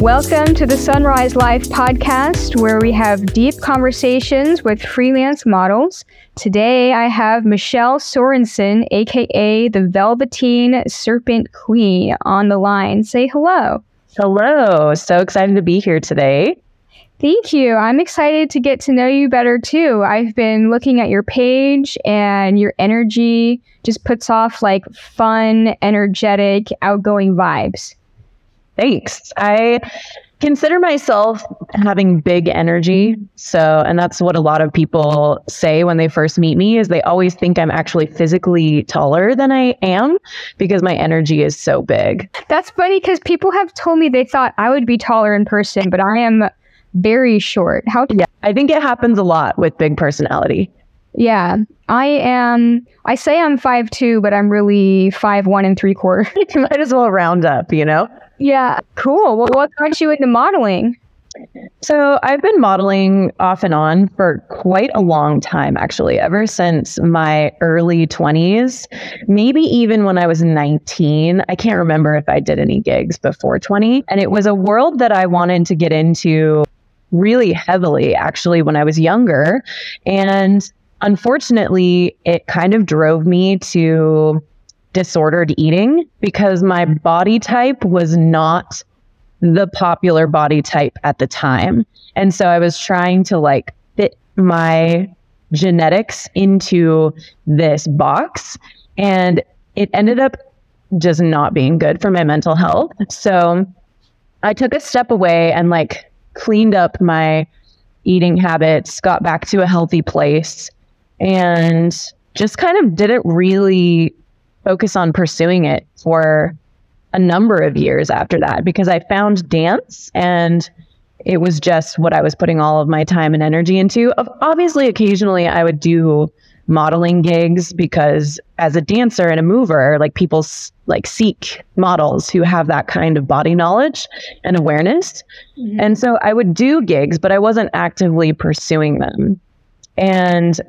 Welcome to the Sunrise Life podcast, where we have deep conversations with freelance models. Today, I have Michelle Sorensen, aka the Velveteen Serpent Queen, on the line. Say hello. Hello. So excited to be here today. Thank you. I'm excited to get to know you better too. I've been looking at your page and your energy just puts off like fun, energetic, outgoing vibes. Thanks. I consider myself having big energy. So, and that's what a lot of people say when they first meet me is they always think I'm actually physically taller than I am because my energy is so big. That's funny because people have told me they thought I would be taller in person, but I am very short. How? Yeah, I think it happens a lot with big personality. Yeah, I am. I say I'm five two, but I'm really five one and three quarters. you might as well round up, you know. Yeah, cool. Well, what got you into modeling? So I've been modeling off and on for quite a long time, actually, ever since my early 20s, maybe even when I was 19. I can't remember if I did any gigs before 20. And it was a world that I wanted to get into really heavily actually when I was younger. And unfortunately, it kind of drove me to disordered eating because my body type was not the popular body type at the time. And so I was trying to like fit my genetics into this box and it ended up just not being good for my mental health. So I took a step away and like cleaned up my eating habits, got back to a healthy place, and just kind of didn't really focus on pursuing it for a number of years after that because I found dance and it was just what I was putting all of my time and energy into. Obviously, occasionally I would do modeling gigs because as a dancer and a mover like people like seek models who have that kind of body knowledge and awareness mm-hmm. and so i would do gigs but i wasn't actively pursuing them and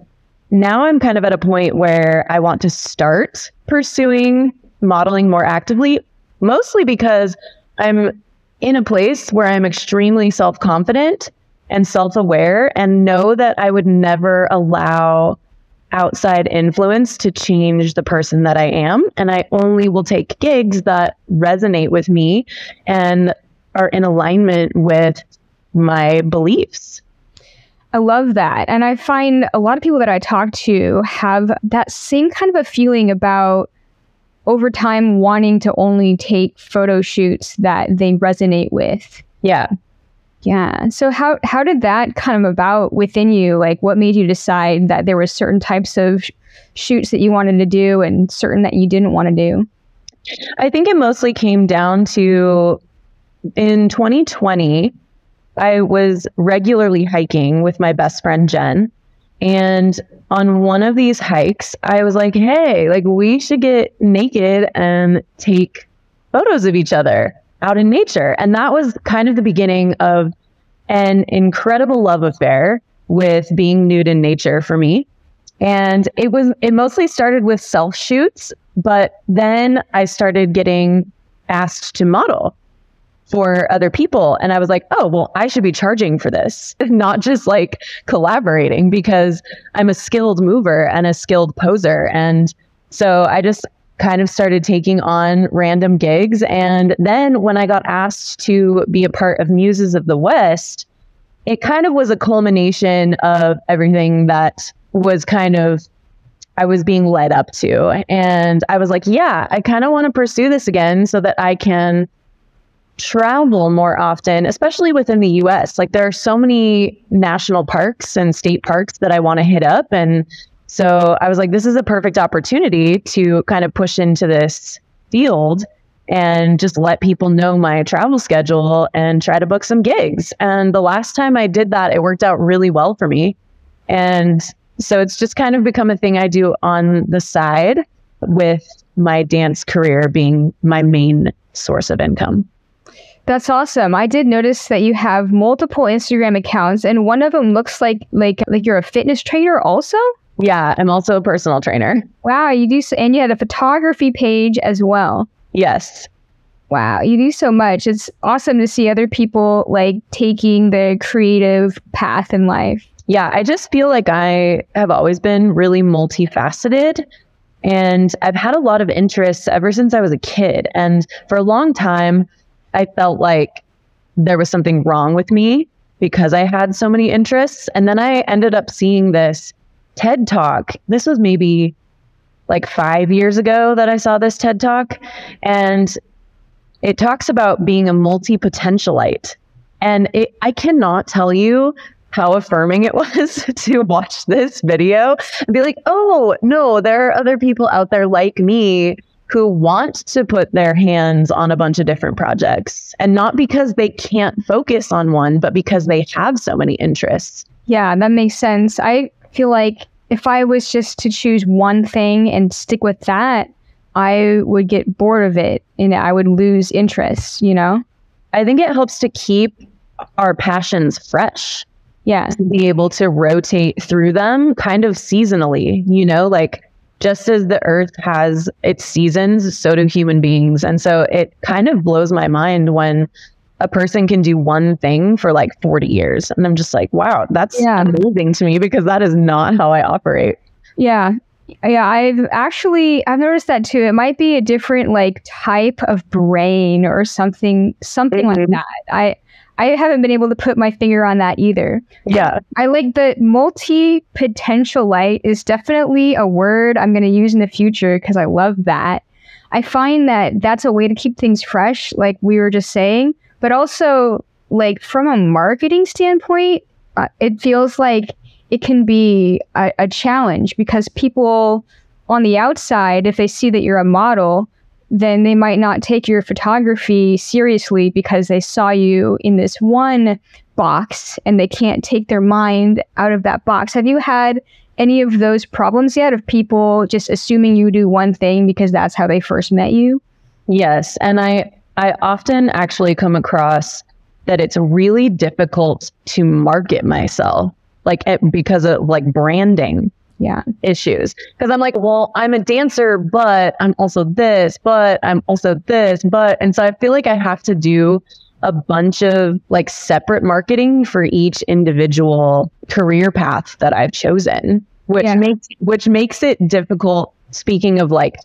now i'm kind of at a point where i want to start pursuing modeling more actively mostly because i'm in a place where i'm extremely self-confident and self-aware and know that i would never allow outside influence to change the person that I am. And I only will take gigs that resonate with me and are in alignment with my beliefs. I love that. And I find a lot of people that I talk to have that same kind of a feeling about over time wanting to only take photo shoots that they resonate with. Yeah. Yeah. So how how did that come about within you? Like what made you decide that there were certain types of sh- shoots that you wanted to do and certain that you didn't want to do? I think it mostly came down to in 2020 I was regularly hiking with my best friend Jen and on one of these hikes I was like, "Hey, like we should get naked and take photos of each other." out in nature. And that was kind of the beginning of an incredible love affair with being nude in nature for me. And it was, it mostly started with self shoots, but then I started getting asked to model for other people. And I was like, oh, well, I should be charging for this, not just like collaborating because I'm a skilled mover and a skilled poser. And so I just kind of started taking on random gigs. And then when I got asked to be a part of Muses of the West, it kind of was a culmination of everything that was kind of I was being led up to. And I was like, yeah, I kind of want to pursue this again so that I can travel more often, especially within the US. Like there are so many national parks and state parks that I want to hit up and so I was like, this is a perfect opportunity to kind of push into this field and just let people know my travel schedule and try to book some gigs. And the last time I did that, it worked out really well for me. And so it's just kind of become a thing I do on the side with my dance career being my main source of income. That's awesome. I did notice that you have multiple Instagram accounts and one of them looks like like like you're a fitness trainer also? Yeah, I'm also a personal trainer. Wow, you do, and you had a photography page as well. Yes. Wow, you do so much. It's awesome to see other people like taking the creative path in life. Yeah, I just feel like I have always been really multifaceted. And I've had a lot of interests ever since I was a kid. And for a long time, I felt like there was something wrong with me because I had so many interests. And then I ended up seeing this TED talk. This was maybe like five years ago that I saw this TED talk. And it talks about being a multi potentialite. And it, I cannot tell you how affirming it was to watch this video and be like, oh, no, there are other people out there like me who want to put their hands on a bunch of different projects. And not because they can't focus on one, but because they have so many interests. Yeah, that makes sense. I feel like if I was just to choose one thing and stick with that, I would get bored of it and I would lose interest, you know? I think it helps to keep our passions fresh. Yeah. To be able to rotate through them kind of seasonally, you know, like just as the earth has its seasons, so do human beings. And so it kind of blows my mind when a person can do one thing for like 40 years. And I'm just like, wow, that's yeah. amazing to me because that is not how I operate. Yeah. Yeah, I've actually I've noticed that too. It might be a different like type of brain or something something mm-hmm. like that. I I haven't been able to put my finger on that either. Yeah. I like the multi potentialite is definitely a word I'm going to use in the future because I love that. I find that that's a way to keep things fresh, like we were just saying, but also like from a marketing standpoint, uh, it feels like it can be a, a challenge because people on the outside, if they see that you're a model, then they might not take your photography seriously because they saw you in this one box and they can't take their mind out of that box. Have you had any of those problems yet of people just assuming you do one thing because that's how they first met you? Yes, and I I often actually come across that it's really difficult to market myself like eh, because of like branding yeah. issues. Because i'm like well i'm a dancer but i'm also this but i'm also this but and so i feel like i have to do a bunch of like separate marketing for each individual career path that i've chosen which yeah. makes which makes it difficult speaking of like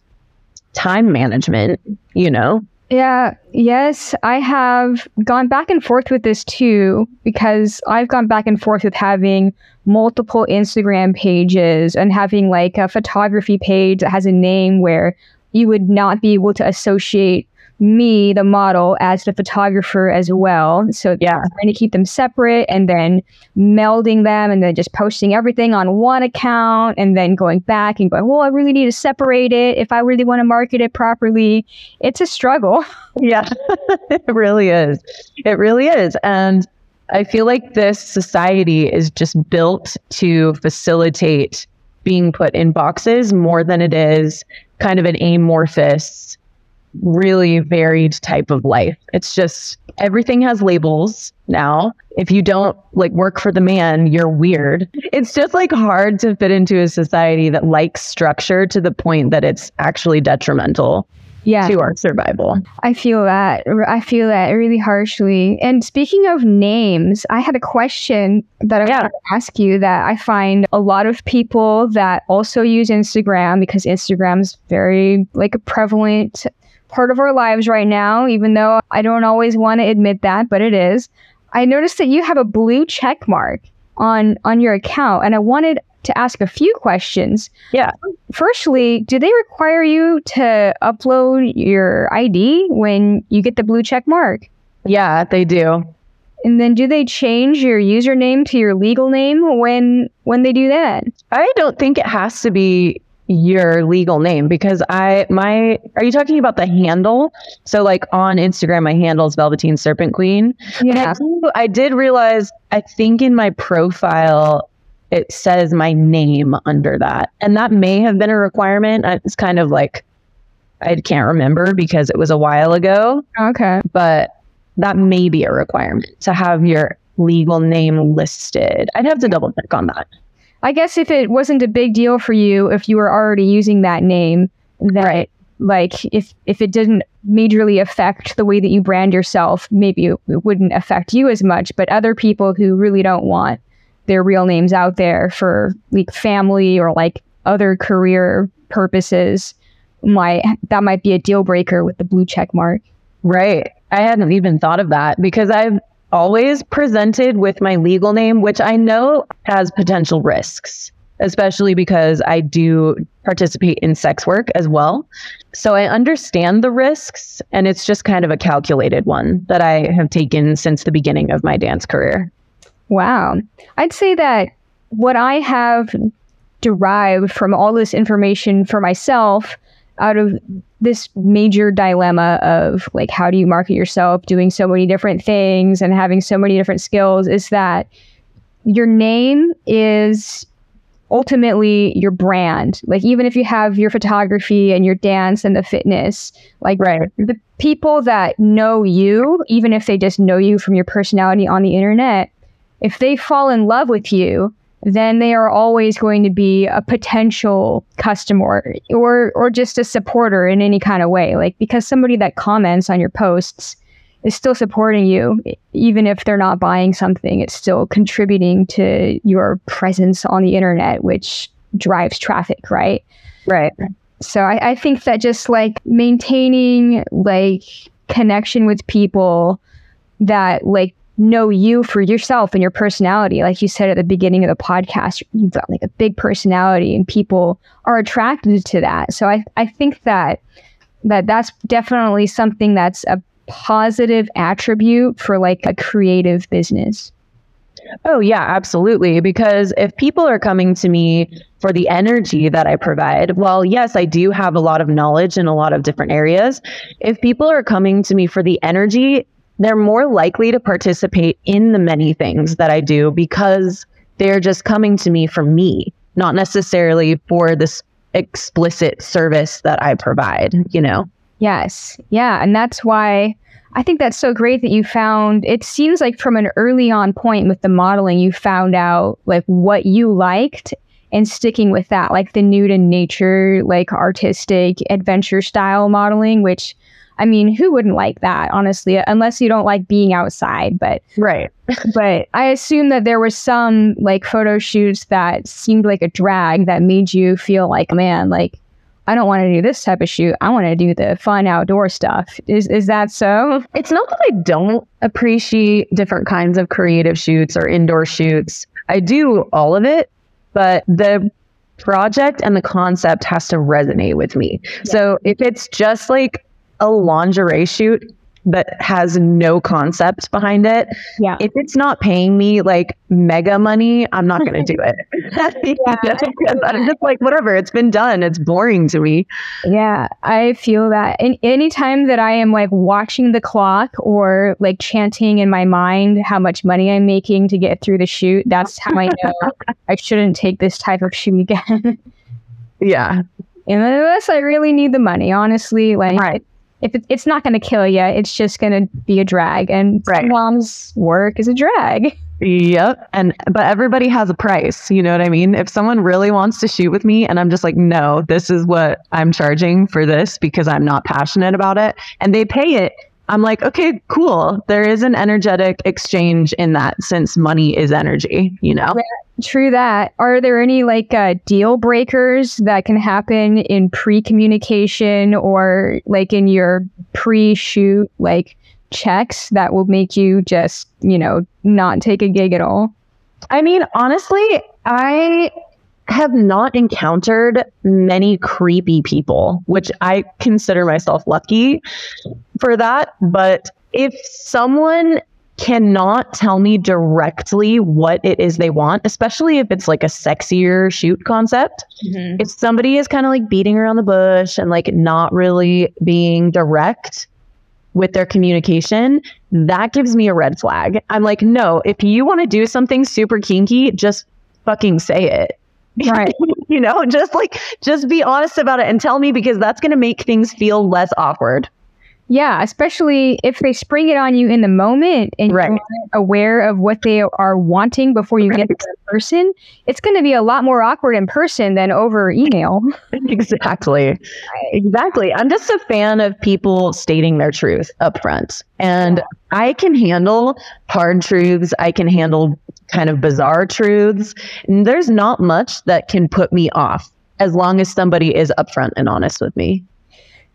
time management you know yeah, yes, I have gone back and forth with this too because I've gone back and forth with having multiple Instagram pages and having like a photography page that has a name where you would not be able to associate me, the model, as the photographer as well. So yeah, trying to keep them separate and then melding them and then just posting everything on one account and then going back and going, well, I really need to separate it if I really want to market it properly. It's a struggle. Yeah, it really is. It really is. And I feel like this society is just built to facilitate being put in boxes more than it is kind of an amorphous really varied type of life. It's just everything has labels now. If you don't like work for the man, you're weird. It's just like hard to fit into a society that likes structure to the point that it's actually detrimental yeah. to our survival. I feel that. I feel that really harshly. And speaking of names, I had a question that I yeah. want to ask you that I find a lot of people that also use Instagram because Instagram is very like a prevalent part of our lives right now, even though I don't always want to admit that, but it is. I noticed that you have a blue check mark on on your account and I wanted to ask a few questions. Yeah. Firstly, do they require you to upload your ID when you get the blue check mark? Yeah, they do. And then do they change your username to your legal name when when they do that? I don't think it has to be your legal name because I my are you talking about the handle? So like on Instagram, my handle is Velveteen Serpent Queen. Yeah. I, I did realize I think in my profile it says my name under that, and that may have been a requirement. It's kind of like I can't remember because it was a while ago. Okay, but that may be a requirement to have your legal name listed. I'd have to double check on that. I guess if it wasn't a big deal for you, if you were already using that name, then right. like if if it didn't majorly affect the way that you brand yourself, maybe it, it wouldn't affect you as much. But other people who really don't want their real names out there for like family or like other career purposes might that might be a deal breaker with the blue check mark. Right. I hadn't even thought of that because I've always presented with my legal name, which I know has potential risks, especially because I do participate in sex work as well. So I understand the risks, and it's just kind of a calculated one that I have taken since the beginning of my dance career. Wow. I'd say that what I have derived from all this information for myself out of this major dilemma of like how do you market yourself doing so many different things and having so many different skills is that your name is ultimately your brand like even if you have your photography and your dance and the fitness like right. the people that know you even if they just know you from your personality on the internet if they fall in love with you then they are always going to be a potential customer or or just a supporter in any kind of way. Like because somebody that comments on your posts is still supporting you even if they're not buying something it's still contributing to your presence on the internet which drives traffic right? Right. So I, I think that just like maintaining like connection with people that like know you for yourself and your personality. Like you said at the beginning of the podcast, you've got like a big personality and people are attracted to that. So I, I think that that that's definitely something that's a positive attribute for like a creative business. Oh, yeah, absolutely. Because if people are coming to me for the energy that I provide, well, yes, I do have a lot of knowledge in a lot of different areas. If people are coming to me for the energy, they're more likely to participate in the many things that I do because they're just coming to me for me, not necessarily for this explicit service that I provide, you know? Yes. Yeah. And that's why I think that's so great that you found it seems like from an early on point with the modeling, you found out like what you liked and sticking with that, like the nude and nature, like artistic adventure style modeling, which I mean, who wouldn't like that, honestly, unless you don't like being outside. But right. but I assume that there were some like photo shoots that seemed like a drag that made you feel like, man, like I don't want to do this type of shoot. I want to do the fun outdoor stuff. Is is that so? It's not that I don't appreciate different kinds of creative shoots or indoor shoots. I do all of it, but the project and the concept has to resonate with me. Yeah. So if it's just like a lingerie shoot that has no concept behind it. Yeah. If it's not paying me like mega money, I'm not going to do it. yeah. I'm just like, whatever, it's been done. It's boring to me. Yeah, I feel that. And anytime that I am like watching the clock or like chanting in my mind how much money I'm making to get through the shoot, that's how I know I shouldn't take this type of shoot again. yeah. Unless I really need the money, honestly, like right if it, it's not going to kill you, it's just going to be a drag. And right. mom's work is a drag. Yep. And but everybody has a price. You know what I mean? If someone really wants to shoot with me and I'm just like, no, this is what I'm charging for this because I'm not passionate about it, and they pay it, I'm like, okay, cool. There is an energetic exchange in that since money is energy, you know? True that. Are there any like uh, deal breakers that can happen in pre communication or like in your pre shoot like checks that will make you just, you know, not take a gig at all? I mean, honestly, I have not encountered many creepy people, which I consider myself lucky for that. But if someone cannot tell me directly what it is they want, especially if it's like a sexier shoot concept. Mm-hmm. If somebody is kind of like beating around the bush and like not really being direct with their communication, that gives me a red flag. I'm like, no, if you want to do something super kinky, just fucking say it. Right. you know, just like, just be honest about it and tell me because that's going to make things feel less awkward. Yeah, especially if they spring it on you in the moment and Right. you're not aware of what they are wanting before you get to the person, it's going to be a lot more awkward in person than over email. exactly. Exactly. I'm just a fan of people stating their truth up front. And I can handle hard truths. I can handle kind of bizarre truths. And there's not much that can put me off as long as somebody is upfront and honest with me.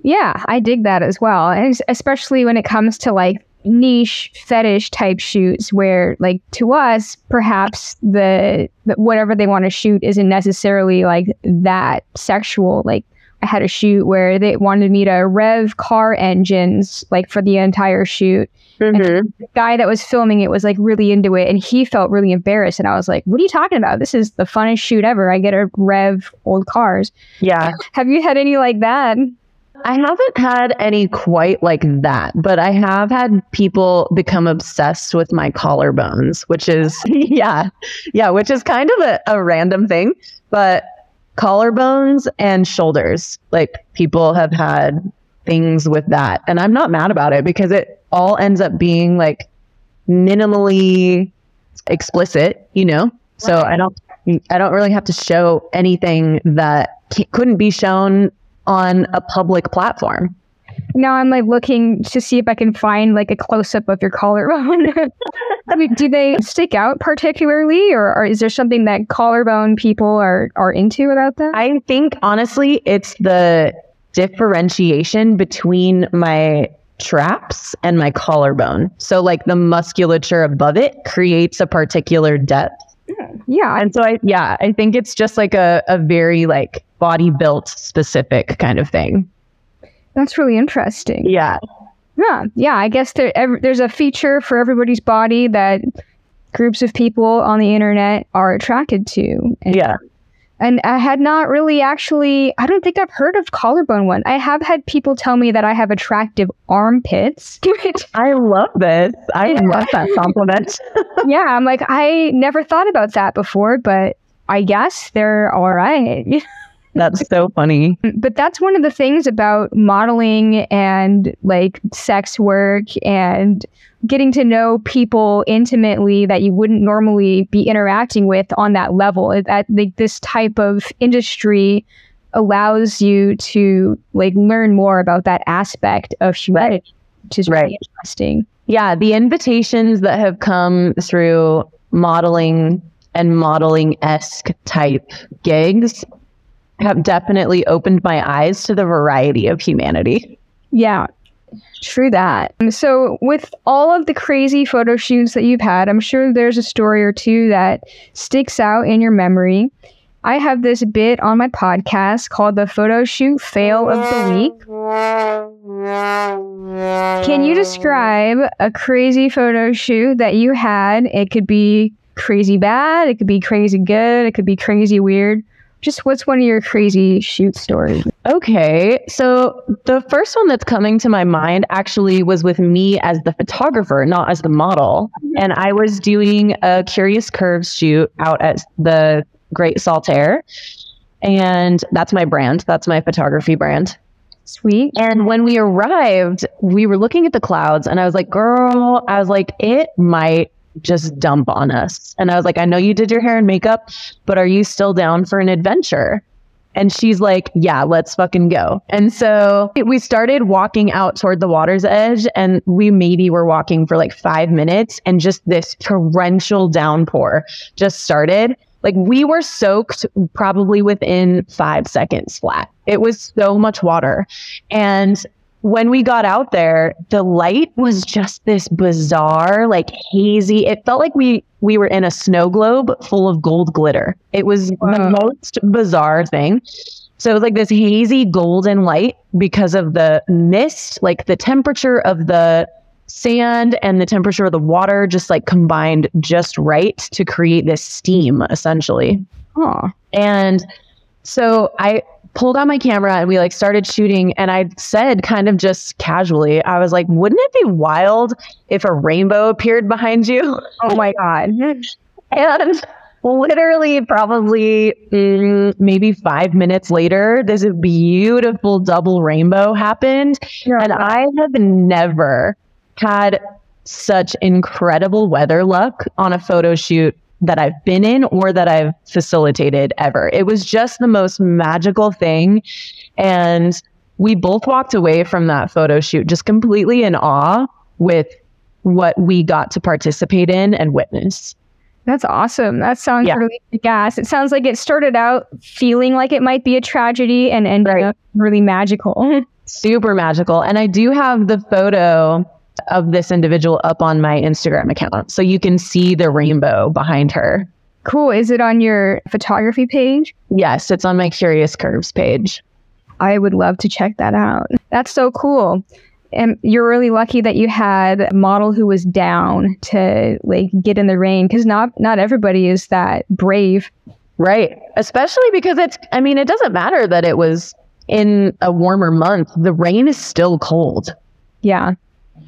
Yeah, I dig that as well. And especially when it comes to like niche fetish type shoots where like to us perhaps the, the whatever they want to shoot isn't necessarily like that sexual like I had a shoot where they wanted me to rev car engines like for the entire shoot. Mm-hmm. The guy that was filming it was like really into it and he felt really embarrassed and I was like, "What are you talking about? This is the funnest shoot ever. I get to rev old cars." Yeah. Have you had any like that? I haven't had any quite like that, but I have had people become obsessed with my collarbones, which is, yeah, yeah, which is kind of a, a random thing, but collarbones and shoulders, like people have had things with that. And I'm not mad about it because it all ends up being like minimally explicit, you know? So I don't, I don't really have to show anything that couldn't be shown on a public platform. Now I'm like looking to see if I can find like a close up of your collarbone. I mean, do they stick out particularly, or, or is there something that collarbone people are are into about that? I think honestly, it's the differentiation between my traps and my collarbone. So, like the musculature above it creates a particular depth. Yeah, And so, I, yeah, I think it's just like a, a very like body built specific kind of thing. that's really interesting. Yeah. Yeah, yeah. I guess there ev- there's a feature for everybody's body that groups of people on the internet are attracted to. And, Yeah. And I had not really actually. I don't think I've heard of collarbone one. I have had people tell me that I have attractive armpits. which I love this. I love that compliment. yeah, I'm like, I never thought about that before, but I guess they're all right. That's so funny. but that's one of the things about modeling and like sex work and getting to know people intimately that you wouldn't normally be interacting with on that level. It- That like this type of industry allows you to like learn more about that aspect of humanity, which is Right. really interesting. Yeah, the invitations that have come through modeling and modeling esque type gigs have definitely opened my eyes to the variety of humanity. Yeah, true that. So, with all of the crazy photo shoots that you've had, I'm sure there's a story or two that sticks out in your memory. I have this bit on my podcast called the Photo Shoot Fail of the Week. Can you describe a crazy photo shoot that you had? It could be crazy bad, it could be crazy good, it could be crazy weird. Just what's one of your crazy shoot stories? Okay, so the first one that's coming to my mind actually was with me as the photographer, not as the model. Mm-hmm. And I was doing a Curious Curves shoot out at the Great Saltair. And that's my brand, that's my photography brand. Sweet. And when we arrived, we were looking at the clouds, and I was like, girl, I was like, it might just dump on us. And I was like, I know you did your hair and makeup, but are you still down for an adventure? And she's like, yeah, let's fucking go. And so we started walking out toward the water's edge, and we maybe were walking for like five minutes, and just this torrential downpour just started. Like we were soaked probably within five seconds flat. It was so much water. And when we got out there, the light was just this bizarre, like hazy. It felt like we we were in a snow globe full of gold glitter. It was Wow. the most bizarre thing. So it was like this hazy golden light because of the mist, like the temperature of the sand and the temperature of the water just like combined just right to create this steam essentially. Oh, And so I pulled out my camera and we like started shooting and I said kind of just casually, I was like, wouldn't it be wild if a rainbow appeared behind you? oh my god. And literally probably mm, maybe five minutes later, this beautiful double rainbow happened. Yeah. And I have never had such incredible weather luck on a photo shoot that I've been in or that I've facilitated ever. It was just the most magical thing. And we both walked away from that photo shoot just completely in awe with what we got to participate in and witness. That's awesome. That sounds Yeah. really gas. It sounds like it started out feeling like it might be a tragedy and ended Right. up really magical. Super magical. And I do have the photo of this individual up on my Instagram account. So you can see the rainbow behind her. cool. Is it on your photography page? Yes, it's on my Curious Curves page. I would love to check that out. That's so cool. And you're really lucky that you had a model who was down to like get in the rain because not not everybody is that brave. Right. Especially because it's, I mean, it doesn't matter that it was in a warmer month, the rain is still cold. Yeah.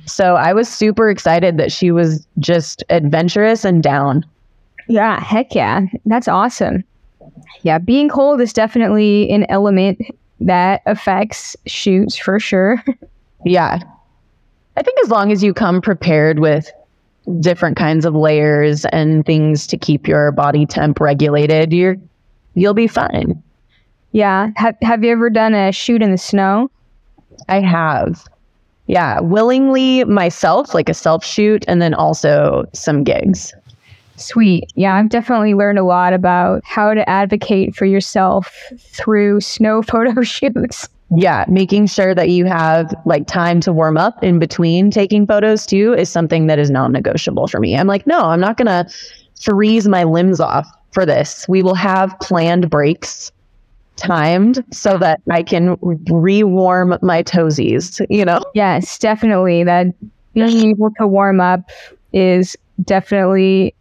So I was super excited that she was just adventurous and down. Yeah, heck yeah. That's awesome. Yeah, being cold is definitely an element that affects shoots for sure. Yeah. I think as long as you come prepared with different kinds of layers and things to keep your body temp regulated, you're you'll be fine. yeah. Have have you ever done a shoot in the snow? I have. Yeah, willingly myself, like a self shoot, and then also some gigs. Sweet. Yeah, I've definitely learned a lot about how to advocate for yourself through snow photo shoots. Yeah, making sure that you have like time to warm up in between taking photos too is something that is non negotiable for me. I'm like, no, I'm not going to freeze my limbs off for this. We will have planned breaks timed so that I can re warm my toesies, you know? Yes, definitely. That being able to warm up is definitely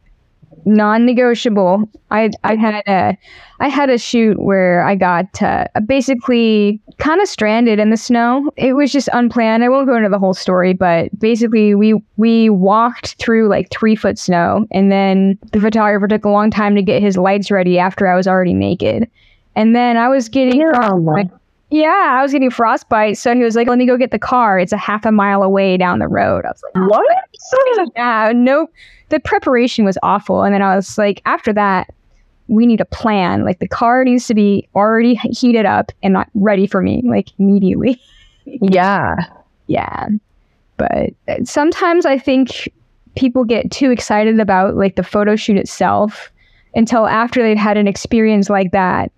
non-negotiable. I I had a I had a shoot where I got uh, basically kind of stranded in the snow. It was just unplanned. I won't go into the whole story, but basically we we walked through like three foot snow, and then the photographer took a long time to get his lights ready after I was already naked. And then I was getting frostbite. Yeah, I was getting frostbite. So he was like, "Let me go get the car. It's a half a mile away down the road." I was like, What? yeah, nope. The preparation was awful. And then I was like, after that, we need a plan. Like the car needs to be already heated up and not ready for me, like immediately. Yeah. yeah. But uh, sometimes I think people get too excited about like the photo shoot itself until after they've had an experience like that.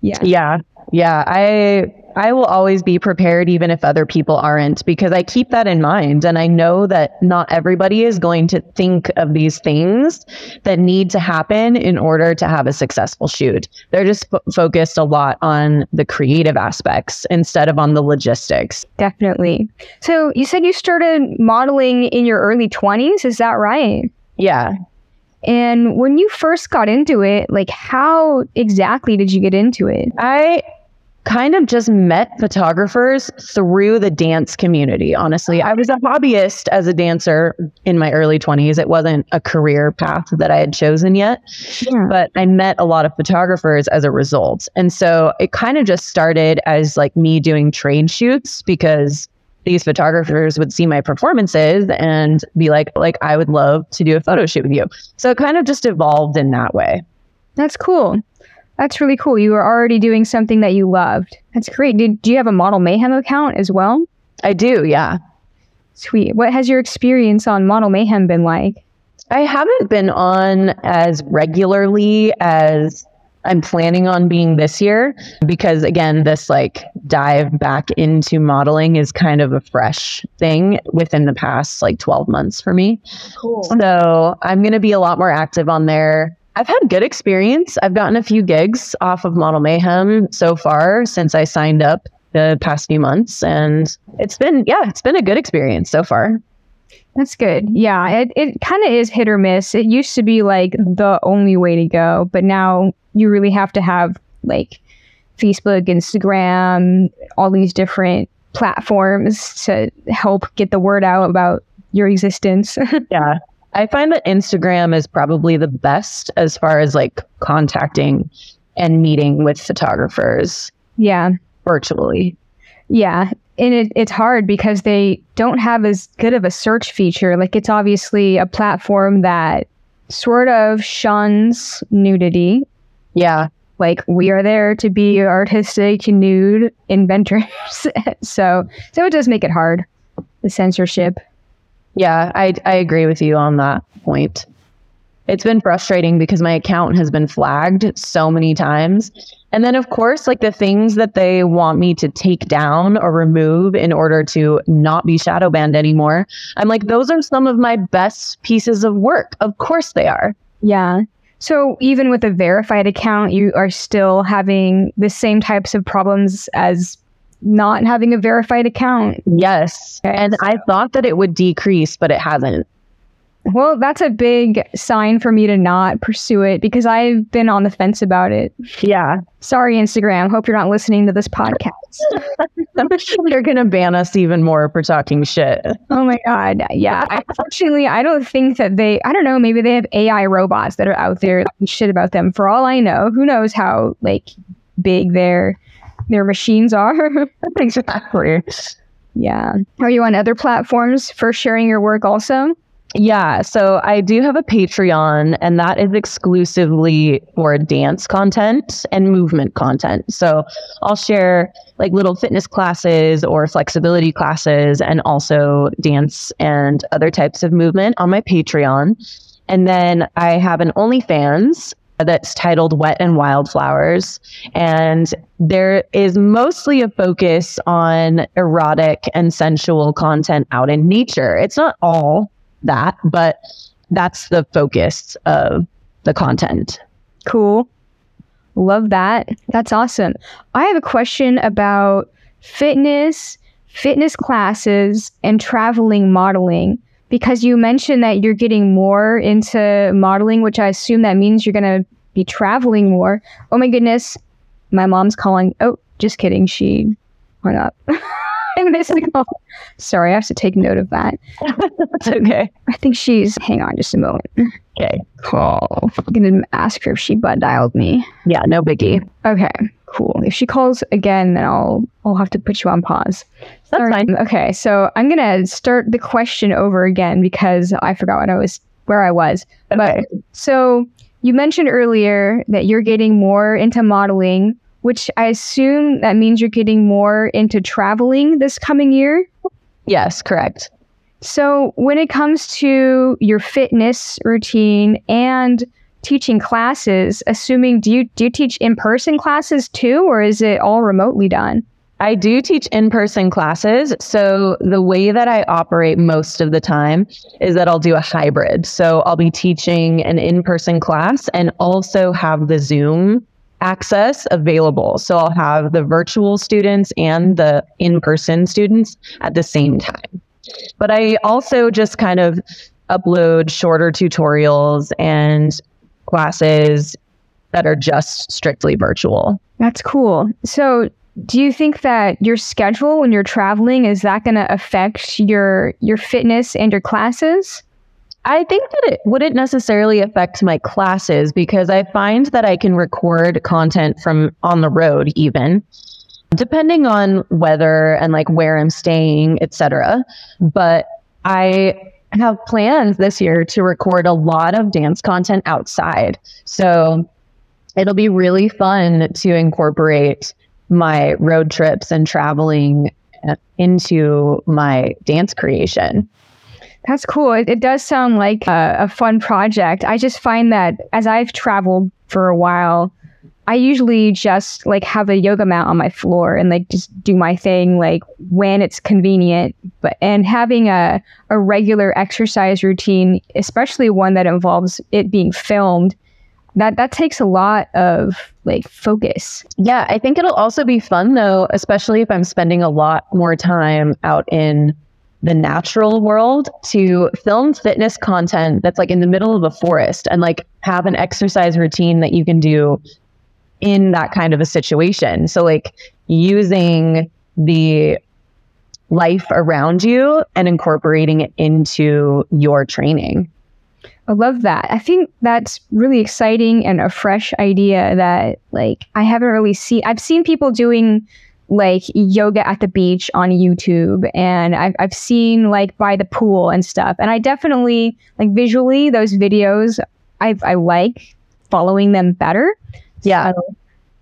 Yeah. Yeah. Yeah. I I will always be prepared even if other people aren't because I keep that in mind and I know that not everybody is going to think of these things that need to happen in order to have a successful shoot. They're just fo- focused a lot on the creative aspects instead of on the logistics. Definitely. So you said you started modeling in your early 20s. Is that right? Yeah. And when you first got into it, like how exactly did you get into it? I kind of just met photographers through the dance community, honestly. I was a hobbyist as a dancer in my early 20s. It wasn't a career path that I had chosen yet, Yeah. but I met a lot of photographers as a result. And so it kind of just started as like me doing trade shoots because these photographers would see my performances and be like like I would love to do a photo shoot with you. So it kind of just evolved in that way. That's cool. That's really cool. You were already doing something that you loved. That's great. Did do you have a Model Mayhem account as well? I do, yeah. Sweet. What has your experience on Model Mayhem been like? I haven't been on as regularly as I'm planning on being this year because again this like dive back into modeling is kind of a fresh thing within the past like 12 months for me. Cool. So, I'm going to be a lot more active on there. I've had good experience. I've gotten a few gigs off of Model Mayhem so far since I signed up the past few months and it's been yeah, it's been a good experience so far. That's good. Yeah, it, it kind of is hit or miss. It used to be like the only way to go, but now you really have to have like Facebook, Instagram, all these different platforms to help get the word out about your existence. Yeah. I find that Instagram is probably the best as far as like contacting and meeting with photographers Yeah. virtually. Yeah. And it, it's hard because they don't have as good of a search feature. Like, it's obviously a platform that sort of shuns nudity. Yeah. Like, we are there to be artistic, nude inventors. so, so it does make it hard, the censorship. Yeah, I I agree with you on that point. It's been frustrating because my account has been flagged so many times. And then of course, like the things that they want me to take down or remove in order to not be shadow banned anymore. I'm like those are some of my best pieces of work. Of course they are. Yeah. So even with a verified account, you are still having the same types of problems as not having a verified account. Yes. Okay, And I thought that it would decrease, but it hasn't. Well, that's a big sign for me to not pursue it because I've been on the fence about it. Yeah. Sorry, Instagram. Hope you're not listening to this podcast. They're going to ban us even more for talking shit. Oh my God. Yeah. Unfortunately, I don't think that they, I don't know, maybe they have AI robots that are out there talking shit about them. For all I know, who knows how like big their their machines are. exactly. yeah. Are you on other platforms for sharing your work also? Yeah, so I do have a Patreon, and that is exclusively for dance content and movement content. So I'll share like little fitness classes or flexibility classes, and also dance and other types of movement on my Patreon. And then I have an OnlyFans that's titled Wet and Wildflowers. And there is mostly a focus on erotic and sensual content out in nature. It's not all that, but that's the focus of the content. Cool. Love that. That's awesome. I have a question about fitness, fitness classes, and traveling modeling because you mentioned that you're getting more into modeling, which I assume that means you're going to be traveling more. Oh my goodness. My mom's calling. Oh, just kidding. She hung up. The call. Oh, sorry, I have to take note of that. That's okay. I think she's, hang on just a moment. Okay. Call. I'm going to ask her if she butt dialed me. Yeah, no biggie. Okay, cool. If she calls again, then I'll I'll have to put you on pause. That's Sorry. fine. Okay, so I'm gonna start the question over again because I forgot what I was where I was. Okay. So you mentioned earlier that you're getting more into modeling, which I assume that means you're getting more into traveling this coming year. Yes, correct. So when it comes to your fitness routine and teaching classes, assuming do you do you teach in-person classes too or is it all remotely done? I do teach in person classes. So, the way that I operate most of the time is that I'll do a hybrid. So, I'll be teaching an in person class and also have the Zoom access available. So, I'll have the virtual students and the in person students at the same time. But I also just kind of upload shorter tutorials and classes that are just strictly virtual. That's cool. So do you think that your schedule when you're traveling is that going to affect your your fitness and your classes? I think that it wouldn't necessarily affect my classes because I find that I can record content from on the road even depending on weather and like where I'm staying, etc. But I have plans this year to record a lot of dance content outside. So it'll be really fun to incorporate my road trips and traveling uh, into my dance creation. That's cool. It, it does sound like a, a fun project. I just find that as I've traveled for a while, I usually just like have a yoga mat on my floor and like just do my thing like when it's convenient. But and having a, a regular exercise routine, especially one that involves it being filmed, that that takes a lot of like focus. Yeah, I think it'll also be fun though, especially if I'm spending a lot more time out in the natural world to film fitness content that's like in the middle of a forest and like have an exercise routine that you can do in that kind of a situation. So like using the life around you and incorporating it into your training. I love that. I think that's really exciting and a fresh idea that like I haven't really seen. I've seen people doing like yoga at the beach on YouTube and I've, I've seen like by the pool and stuff. And I definitely like visually those videos I, I like following them better. Yeah. So,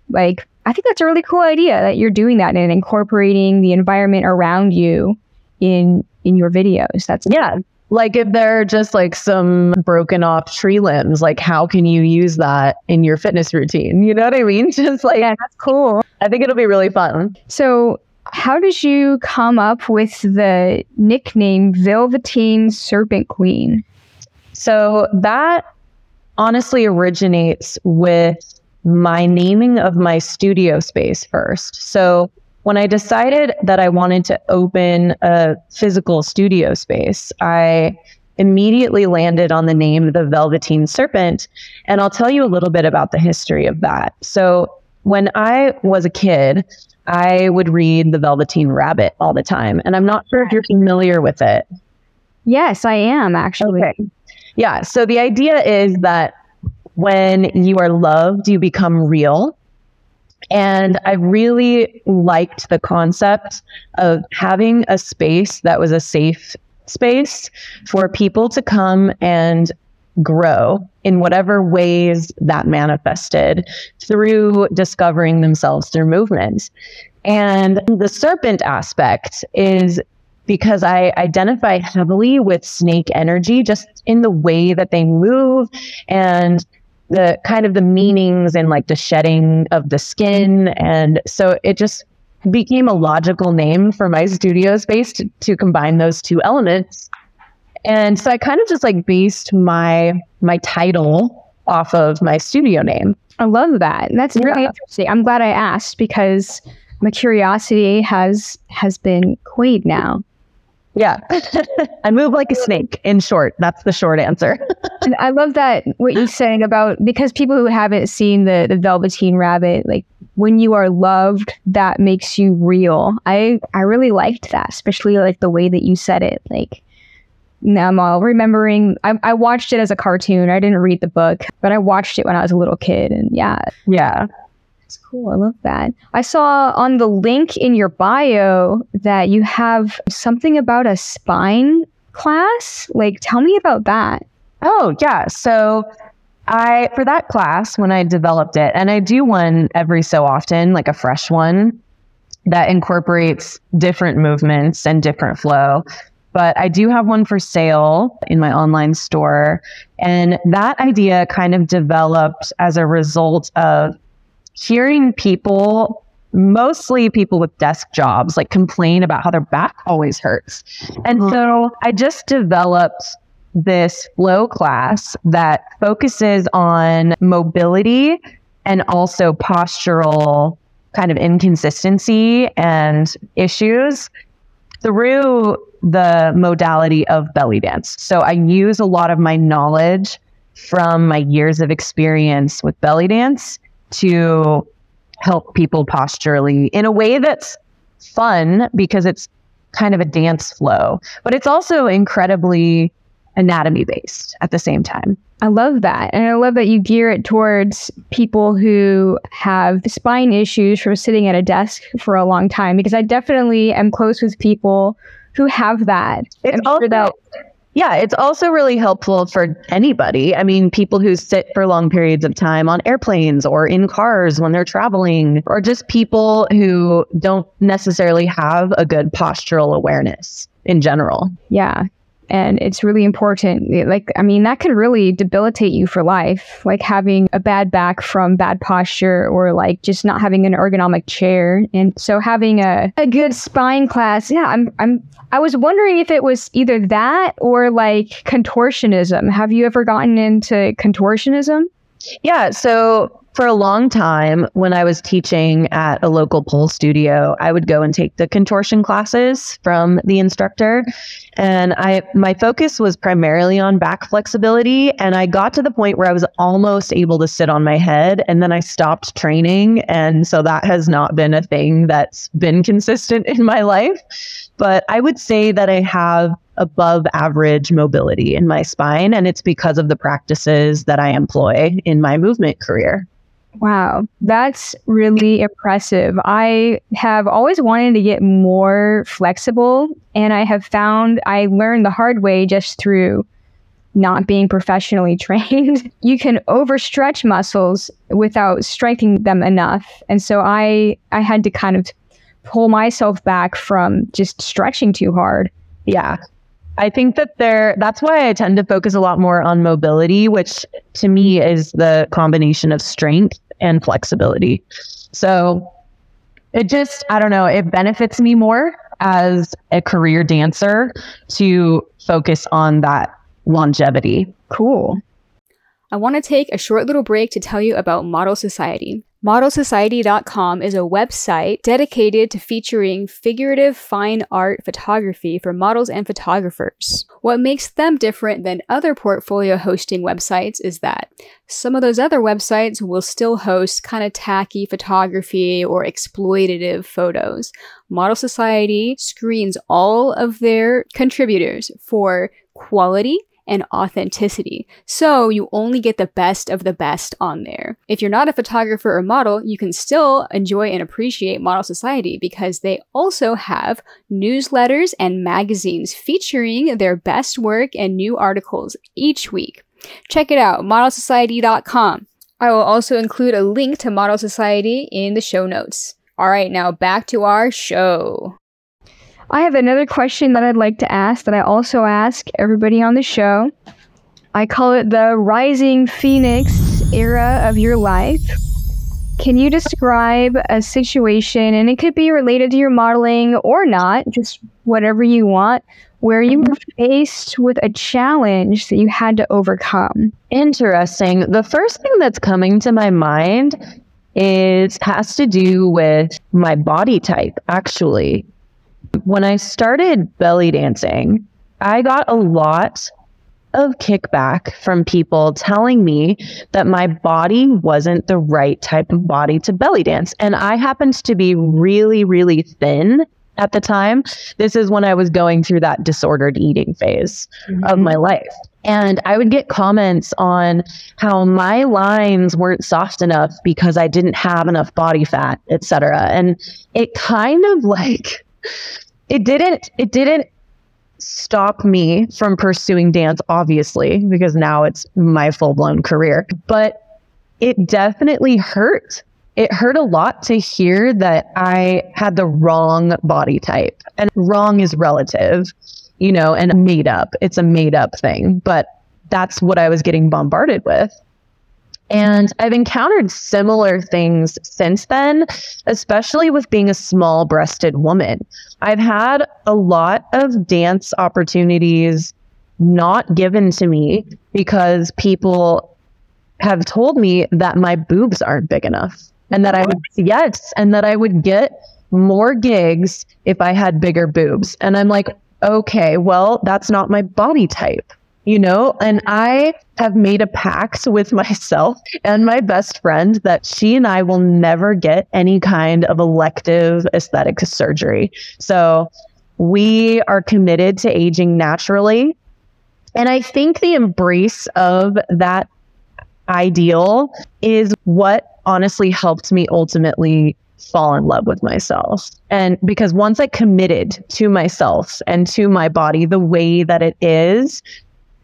like I think that's a really cool idea that you're doing that and incorporating the environment around you in in your videos. That's yeah. Like if they're just like some broken off tree limbs, like how can you use that in your fitness routine? You know what I mean? Just like yeah, that's cool. I think it'll be really fun. So how did you come up with the nickname Velveteen Serpent Queen? So that honestly originates with my naming of my studio space first. So when I decided that I wanted to open a physical studio space, I immediately landed on the name the Velveteen Serpent. And I'll tell you a little bit about the history of that. So when I was a kid, I would read The Velveteen Rabbit all the time. And I'm not sure if you're familiar with it. Yes, I am actually. Okay. Yeah. So the idea is that when you are loved, you become real. And I really liked the concept of having a space that was a safe space for people to come and grow in whatever ways that manifested through discovering themselves through movement. And the serpent aspect is because I identify heavily with snake energy just in the way that they move and the kind of the meanings and like the shedding of the skin. And so it just became a logical name for my studio space to, to combine those two elements. And so I kind of just like based my my title off of my studio name. I love that. That's yeah. really interesting. I'm glad I asked because my curiosity has has been quayed now. Yeah. I move like a snake, in short. That's the short answer. and I love that what you're saying about because people who haven't seen the, the Velveteen Rabbit, like when you are loved, that makes you real. I, I really liked that, especially like the way that you said it. Like now I'm all remembering I, I watched it as a cartoon. I didn't read the book, but I watched it when I was a little kid and yeah. Yeah. Cool. I love that. I saw on the link in your bio that you have something about a spine class. Like, tell me about that. Oh, yeah. So, I, for that class, when I developed it, and I do one every so often, like a fresh one that incorporates different movements and different flow. But I do have one for sale in my online store. And that idea kind of developed as a result of hearing people mostly people with desk jobs like complain about how their back always hurts. And mm-hmm. so I just developed this flow class that focuses on mobility and also postural kind of inconsistency and issues through the modality of belly dance. So I use a lot of my knowledge from my years of experience with belly dance to help people posturally in a way that's fun because it's kind of a dance flow, but it's also incredibly anatomy based at the same time. I love that. And I love that you gear it towards people who have spine issues from sitting at a desk for a long time because I definitely am close with people who have that. It's I'm also, sure that yeah, it's also really helpful for anybody. I mean, people who sit for long periods of time on airplanes or in cars when they're traveling, or just people who don't necessarily have a good postural awareness in general. Yeah and it's really important. Like i mean that can really debilitate you for life like having a bad back from bad posture or like just not having an ergonomic chair. And so having a, a good spine class yeah i'm i'm i was wondering if it was either that or like contortionism. Have you ever gotten into contortionism yeah so for a long time when I was teaching at a local pole studio, I would go and take the contortion classes from the instructor. And I my focus was primarily on back flexibility. And I got to the point where I was almost able to sit on my head. And then I stopped training. And so that has not been a thing that's been consistent in my life. But I would say that I have above average mobility in my spine. And it's because of the practices that I employ in my movement career. Wow, that's really impressive. I have always wanted to get more flexible, and I have found I learned the hard way just through not being professionally trained. you can overstretch muscles without strengthening them enough. And so I I had to kind of pull myself back from just stretching too hard. Yeah. I think that there, that's why I tend to focus a lot more on mobility, which to me is the combination of strength and flexibility. So it just, I don't know, it benefits me more as a career dancer to focus on that longevity. Cool. I want to take a short little break to tell you about Model Society. ModelSociety.com is a website dedicated to featuring figurative fine art photography for models and photographers. What makes them different than other portfolio hosting websites is that some of those other websites will still host kind of tacky photography or exploitative photos. Model Society screens all of their contributors for quality and authenticity. So you only get the best of the best on there. If you're not a photographer or model, you can still enjoy and appreciate Model Society because they also have newsletters and magazines featuring their best work and new articles each week. Check it out, modelsociety.com. I will also include a link to Model Society in the show notes. All right, now back to our show. I have another question that I'd like to ask that I also ask everybody on the show. I call it the rising phoenix era of your life. Can you describe a situation, and it could be related to your modeling or not, just whatever you want, where you were faced with a challenge that you had to overcome? Interesting. The first thing that's coming to my mind is has to do with my body type, actually. When I started belly dancing, I got a lot of kickback from people telling me that my body wasn't the right type of body to belly dance. And I happened to be really, really thin at the time. This is when I was going through that disordered eating phase mm-hmm. of my life. And I would get comments on how my lines weren't soft enough because I didn't have enough body fat, etc. And it kind of like it didn't it didn't stop me from pursuing dance obviously because now it's my full-blown career but it definitely hurt. It hurt a lot to hear that i had the wrong body type and wrong is relative you know and made up. It's a made up thing but that's what i was getting bombarded with and I've encountered similar things since then, especially with being a small breasted woman. I've had a lot of dance opportunities not given to me because people have told me that my boobs aren't big enough and that I would, yes, and that I would get more gigs if I had bigger boobs. And I'm like, okay, well, that's not my body type you know? And I have made a pact with myself and my best friend that she and I will never get any kind of elective aesthetic surgery. So we are committed to aging naturally. And I think the embrace of that ideal is what honestly helped me ultimately fall in love with myself. And because once I committed to myself and to my body the way that it is,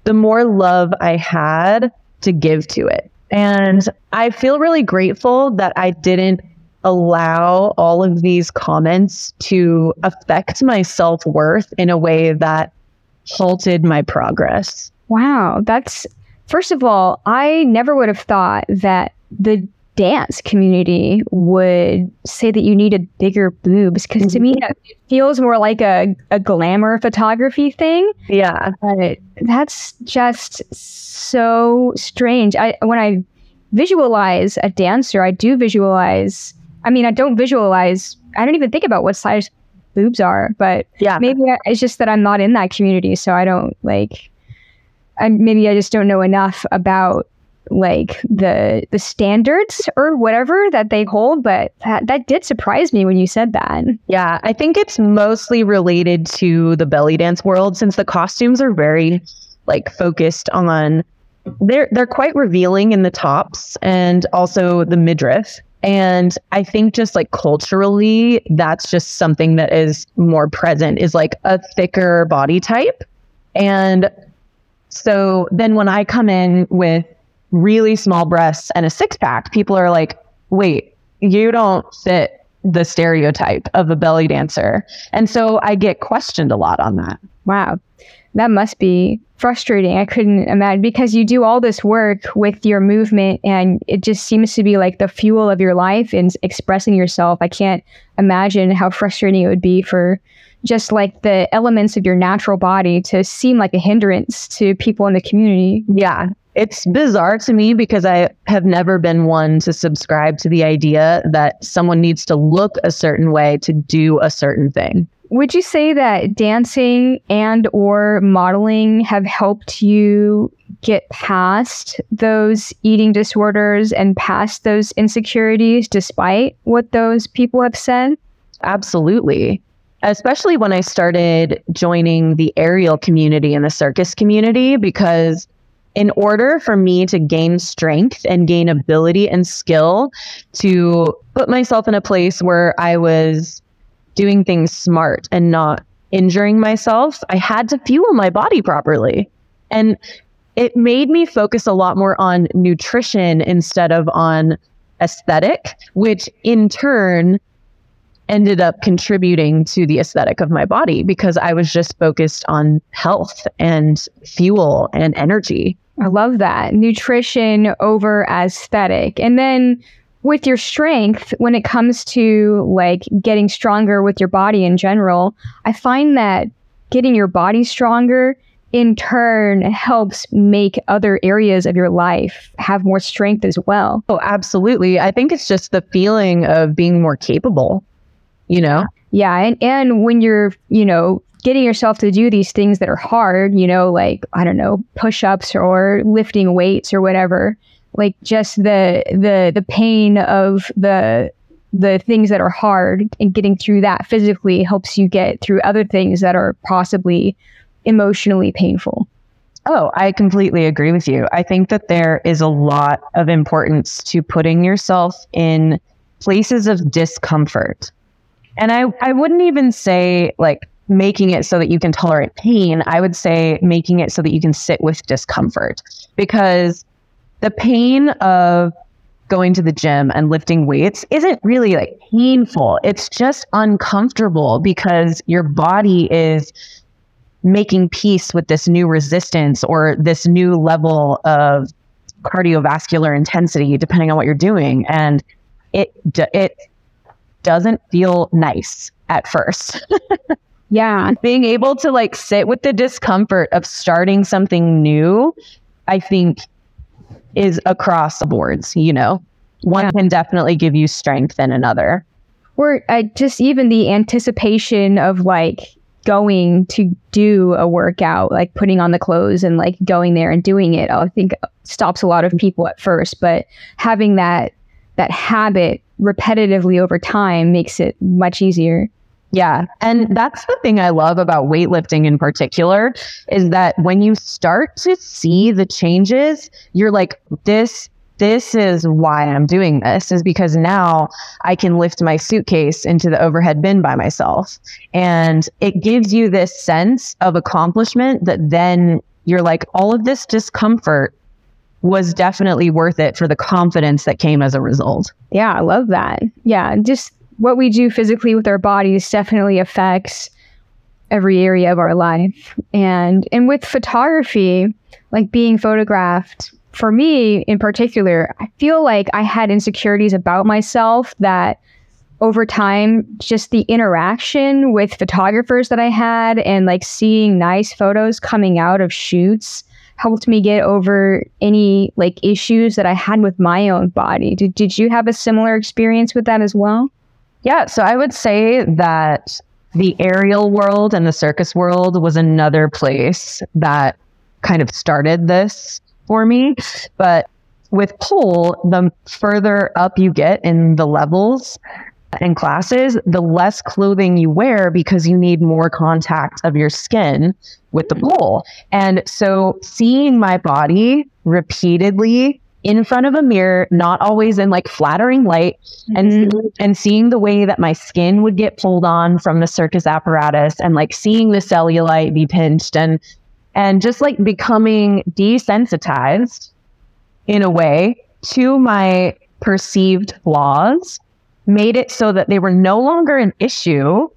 the more love I had to give to it. And I feel really grateful that I didn't allow all of these comments to affect my self worth in a way that halted my progress. Wow. That's, first of all, I never would have thought that the dance community would say that you needed bigger boobs because to me mm-hmm. it feels more like a, a glamour photography thing yeah but that's just so strange i when i visualize a dancer. I do visualize. I mean, I don't visualize. I don't even think about what size boobs are, but Yeah. maybe I- it's just that I'm not in that community, so I don't like. I maybe I just don't know enough about like the the standards or whatever that they hold. But that that did surprise me when you said that. Yeah, I think it's mostly related to the belly dance world since the costumes are very like focused on they're they're quite revealing in the tops and also the midriff. And I think just like culturally, that's just something that is more present is like a thicker body type. And so then when I come in with really small breasts and a six pack, people are like, wait, you don't fit the stereotype of a belly dancer. And so I get questioned a lot on that. Wow. That must be frustrating. I couldn't imagine because you do all this work with your movement and it just seems to be like the fuel of your life in expressing yourself. I can't imagine how frustrating it would be for just like the elements of your natural body to seem like a hindrance to people in the community. Yeah. It's bizarre to me because I have never been one to subscribe to the idea that someone needs to look a certain way to do a certain thing. Would you say that dancing and or modeling have helped you get past those eating disorders and past those insecurities despite what those people have said? Absolutely. Especially when I started joining the aerial community and the circus community, because in order for me to gain strength and gain ability and skill to put myself in a place where I was doing things smart and not injuring myself, I had to fuel my body properly. And it made me focus a lot more on nutrition instead of on aesthetic, which in turn ended up contributing to the aesthetic of my body because I was just focused on health and fuel and energy. I love that. Nutrition over aesthetic. And then with your strength, when it comes to like getting stronger with your body in general, I find that getting your body stronger in turn helps make other areas of your life have more strength as well. Oh, absolutely. I think it's just the feeling of being more capable, you know? Yeah, and and when you're, you know, getting yourself to do these things that are hard, you know, like I don't know, push-ups or lifting weights or whatever, like just the the the pain of the the things that are hard and getting through that physically helps you get through other things that are possibly emotionally painful. Oh, I completely agree with you. I think that there is a lot of importance to putting yourself in places of discomfort. And I, I wouldn't even say like making it so that you can tolerate pain. I would say making it so that you can sit with discomfort because the pain of going to the gym and lifting weights isn't really like painful. It's just uncomfortable because your body is making peace with this new resistance or this new level of cardiovascular intensity depending on what you're doing and it it doesn't feel nice at first Yeah. being able to like sit with the discomfort of starting something new i think is across the boards you know one can definitely give you strength in another Or uh, just even the anticipation of like going to do a workout, like putting on the clothes and like going there and doing it, I think stops a lot of people at first. But having that that habit repetitively over time makes it much easier. Yeah. And that's the thing I love about weightlifting in particular is that when you start to see the changes, you're like, this, this is why I'm doing this, is because now I can lift my suitcase into the overhead bin by myself. And it gives you this sense of accomplishment that then you're like, all of this discomfort was definitely worth it for the confidence that came as a result. Yeah, I love that. Yeah, just what we do physically with our bodies definitely affects every area of our life. And and with photography, like being photographed, for me in particular, I feel like I had insecurities about myself that over time just the interaction with photographers that I had and like seeing nice photos coming out of shoots helped me get over any like issues that I had with my own body. Did, did you have a similar experience with that as well? Yeah, so I would say that the aerial world and the circus world was another place that kind of started this for me. But with pole, the further up you get in the levels and classes, the less clothing you wear because you need more contact of your skin with the mm-hmm. pole. And so seeing my body repeatedly in front of a mirror, not always in like flattering light, mm-hmm. and and seeing the way that my skin would get pulled on from the circus apparatus, and like seeing the cellulite be pinched, and and just like becoming desensitized in a way to my perceived flaws made it so that they were no longer an issue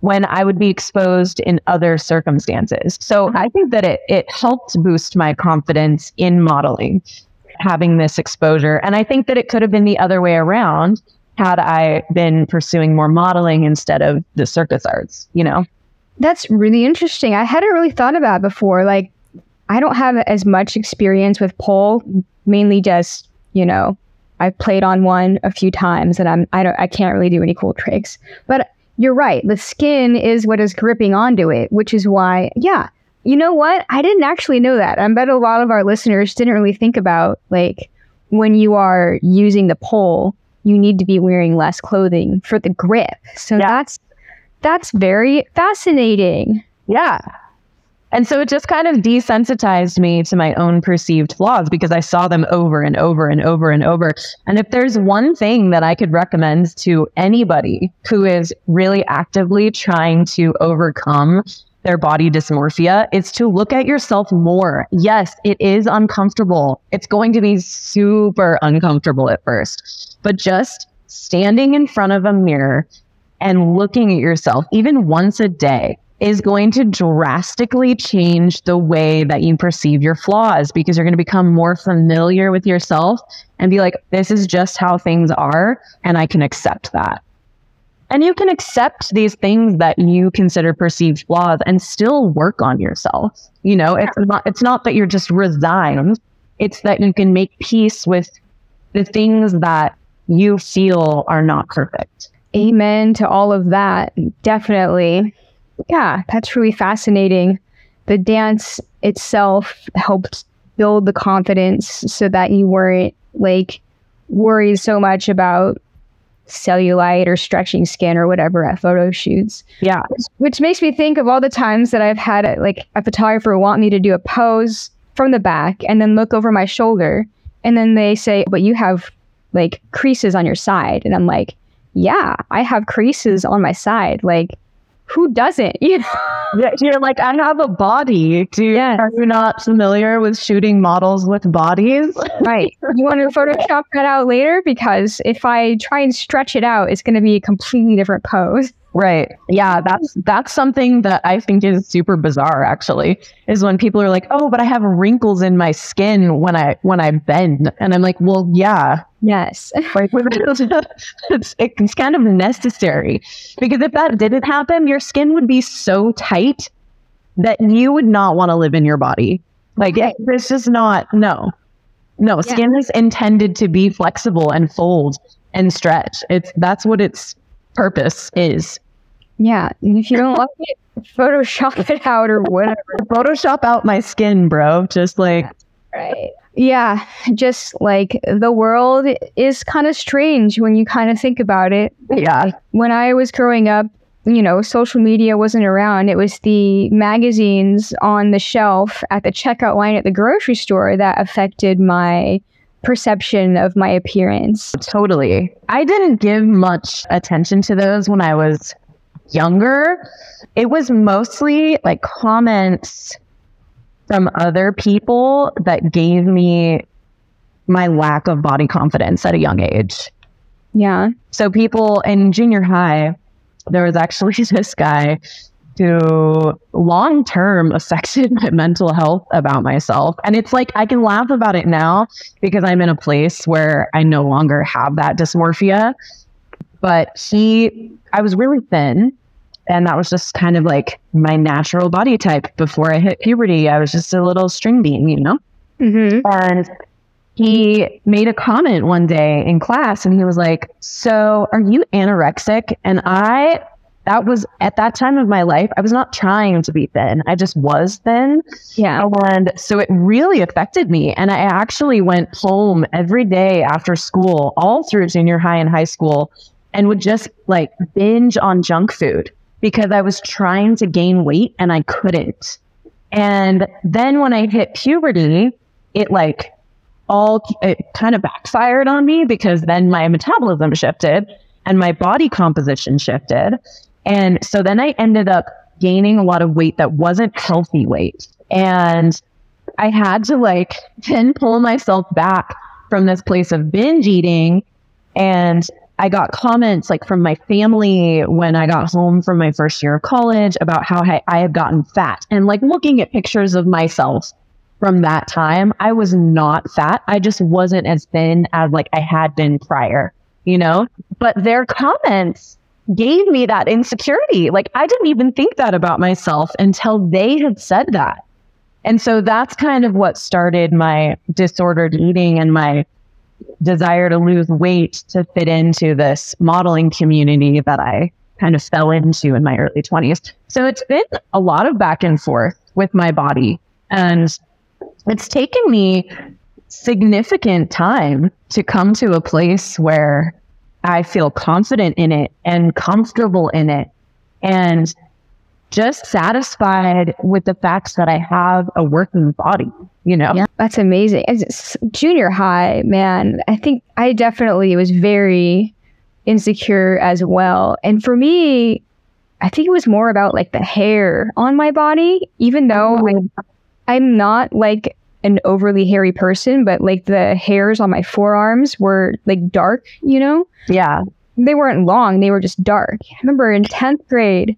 when I would be exposed in other circumstances. So I think that it it helped boost my confidence in modeling having this exposure. And I think that it could have been the other way around had I been pursuing more modeling instead of the circus arts, you know? That's really interesting. I hadn't really thought about before. Like, I don't have as much experience with pole, mainly just, you know, I've played on one a few times and I'm I don't I can't really do any cool tricks. But you're right. The skin is what is gripping onto it, which is why, yeah, you know what? I didn't actually know that. I bet a lot of our listeners didn't really think about like when you are using the pole, you need to be wearing less clothing for the grip. So yeah. that's that's very fascinating. Yeah. And so it just kind of desensitized me to my own perceived flaws because I saw them over and over and over and over. And if there's one thing that I could recommend to anybody who is really actively trying to overcome their body dysmorphia is to look at yourself more. Yes, it is uncomfortable. It's going to be super uncomfortable at first, but just standing in front of a mirror and looking at yourself, even once a day, is going to drastically change the way that you perceive your flaws because you're going to become more familiar with yourself and be like, this is just how things are, and I can accept that. And you can accept these things that you consider perceived flaws and still work on yourself. You know, it's not it's not that you're just resigned. It's that you can make peace with the things that you feel are not perfect. Amen to all of that. Definitely. Yeah, that's really fascinating. The dance itself helped build the confidence so that you weren't like worried so much about cellulite or stretching skin or whatever at photo shoots. Yeah. Which makes me think of all the times that I've had a, like a photographer want me to do a pose from the back and then look over my shoulder and then they say, "But you have like creases on your side." And I'm like, "Yeah, I have creases on my side." Like who doesn't? You know? Yeah, you're like, I have a body. Do yes. are you not familiar with shooting models with bodies? right. You want to Photoshop that out later because if I try and stretch it out, it's going to be a completely different pose. Right. Yeah, that's that's something that I think is super bizarre actually. Is when people are like, "Oh, but I have wrinkles in my skin when I when I bend." And I'm like, "Well, yeah. Yes. like it's it's kind of necessary because if that didn't happen, your skin would be so tight that you would not want to live in your body. Like okay. it's just not no. No, yeah. skin is intended to be flexible and fold and stretch. It's that's what its purpose is. Yeah. And if you don't like it, Photoshop it out or whatever. Photoshop out my skin, bro. Just like. Right. Yeah. Just like the world is kind of strange when you kind of think about it. Yeah. When I was growing up, you know, social media wasn't around. It was the magazines on the shelf at the checkout line at the grocery store that affected my perception of my appearance. Totally. I didn't give much attention to those when I was younger, it was mostly like comments from other people that gave me my lack of body confidence at a young age. Yeah. So people in junior high, there was actually this guy who long term affected my mental health about myself. And it's like I can laugh about it now because I'm in a place where I no longer have that dysmorphia but he, I was really thin And that was just kind of like my natural body type before I hit puberty. I was just a little string bean, you know? Mm-hmm. And he made a comment one day in class and he was like, So are you anorexic? And I, that was at that time of my life, I was not trying to be thin. I just was thin. Yeah. And so it really affected me. And I actually went home every day after school, all through junior high and high school, and would just like binge on junk food because I was trying to gain weight and I couldn't. And then when I hit puberty, it like all it kind of backfired on me because then my metabolism shifted and my body composition shifted. And so then I ended up gaining a lot of weight that wasn't healthy weight. And I had to like then pull myself back from this place of binge eating. And I got comments like from my family when I got home from my first year of college about how I, I had gotten fat and like looking at pictures of myself from that time, I was not fat. I just wasn't as thin as like I had been prior, you know? But their comments gave me that insecurity. Like I didn't even think that about myself until they had said that. And so that's kind of what started my disordered eating and my desire to lose weight to fit into this modeling community that I kind of fell into in my early 20s. So it's been a lot of back and forth with my body. And it's taken me significant time to come to a place where I feel confident in it and comfortable in it and just satisfied with the fact that I have a working body, you know? Yeah, that's amazing. As junior high, man, I think I definitely was very insecure as well. And for me, I think it was more about like the hair on my body, even though I, mm-hmm. I'm not like an overly hairy person, but like the hairs on my forearms were like dark, you know? Yeah. they weren't long they were just dark i remember in 10th grade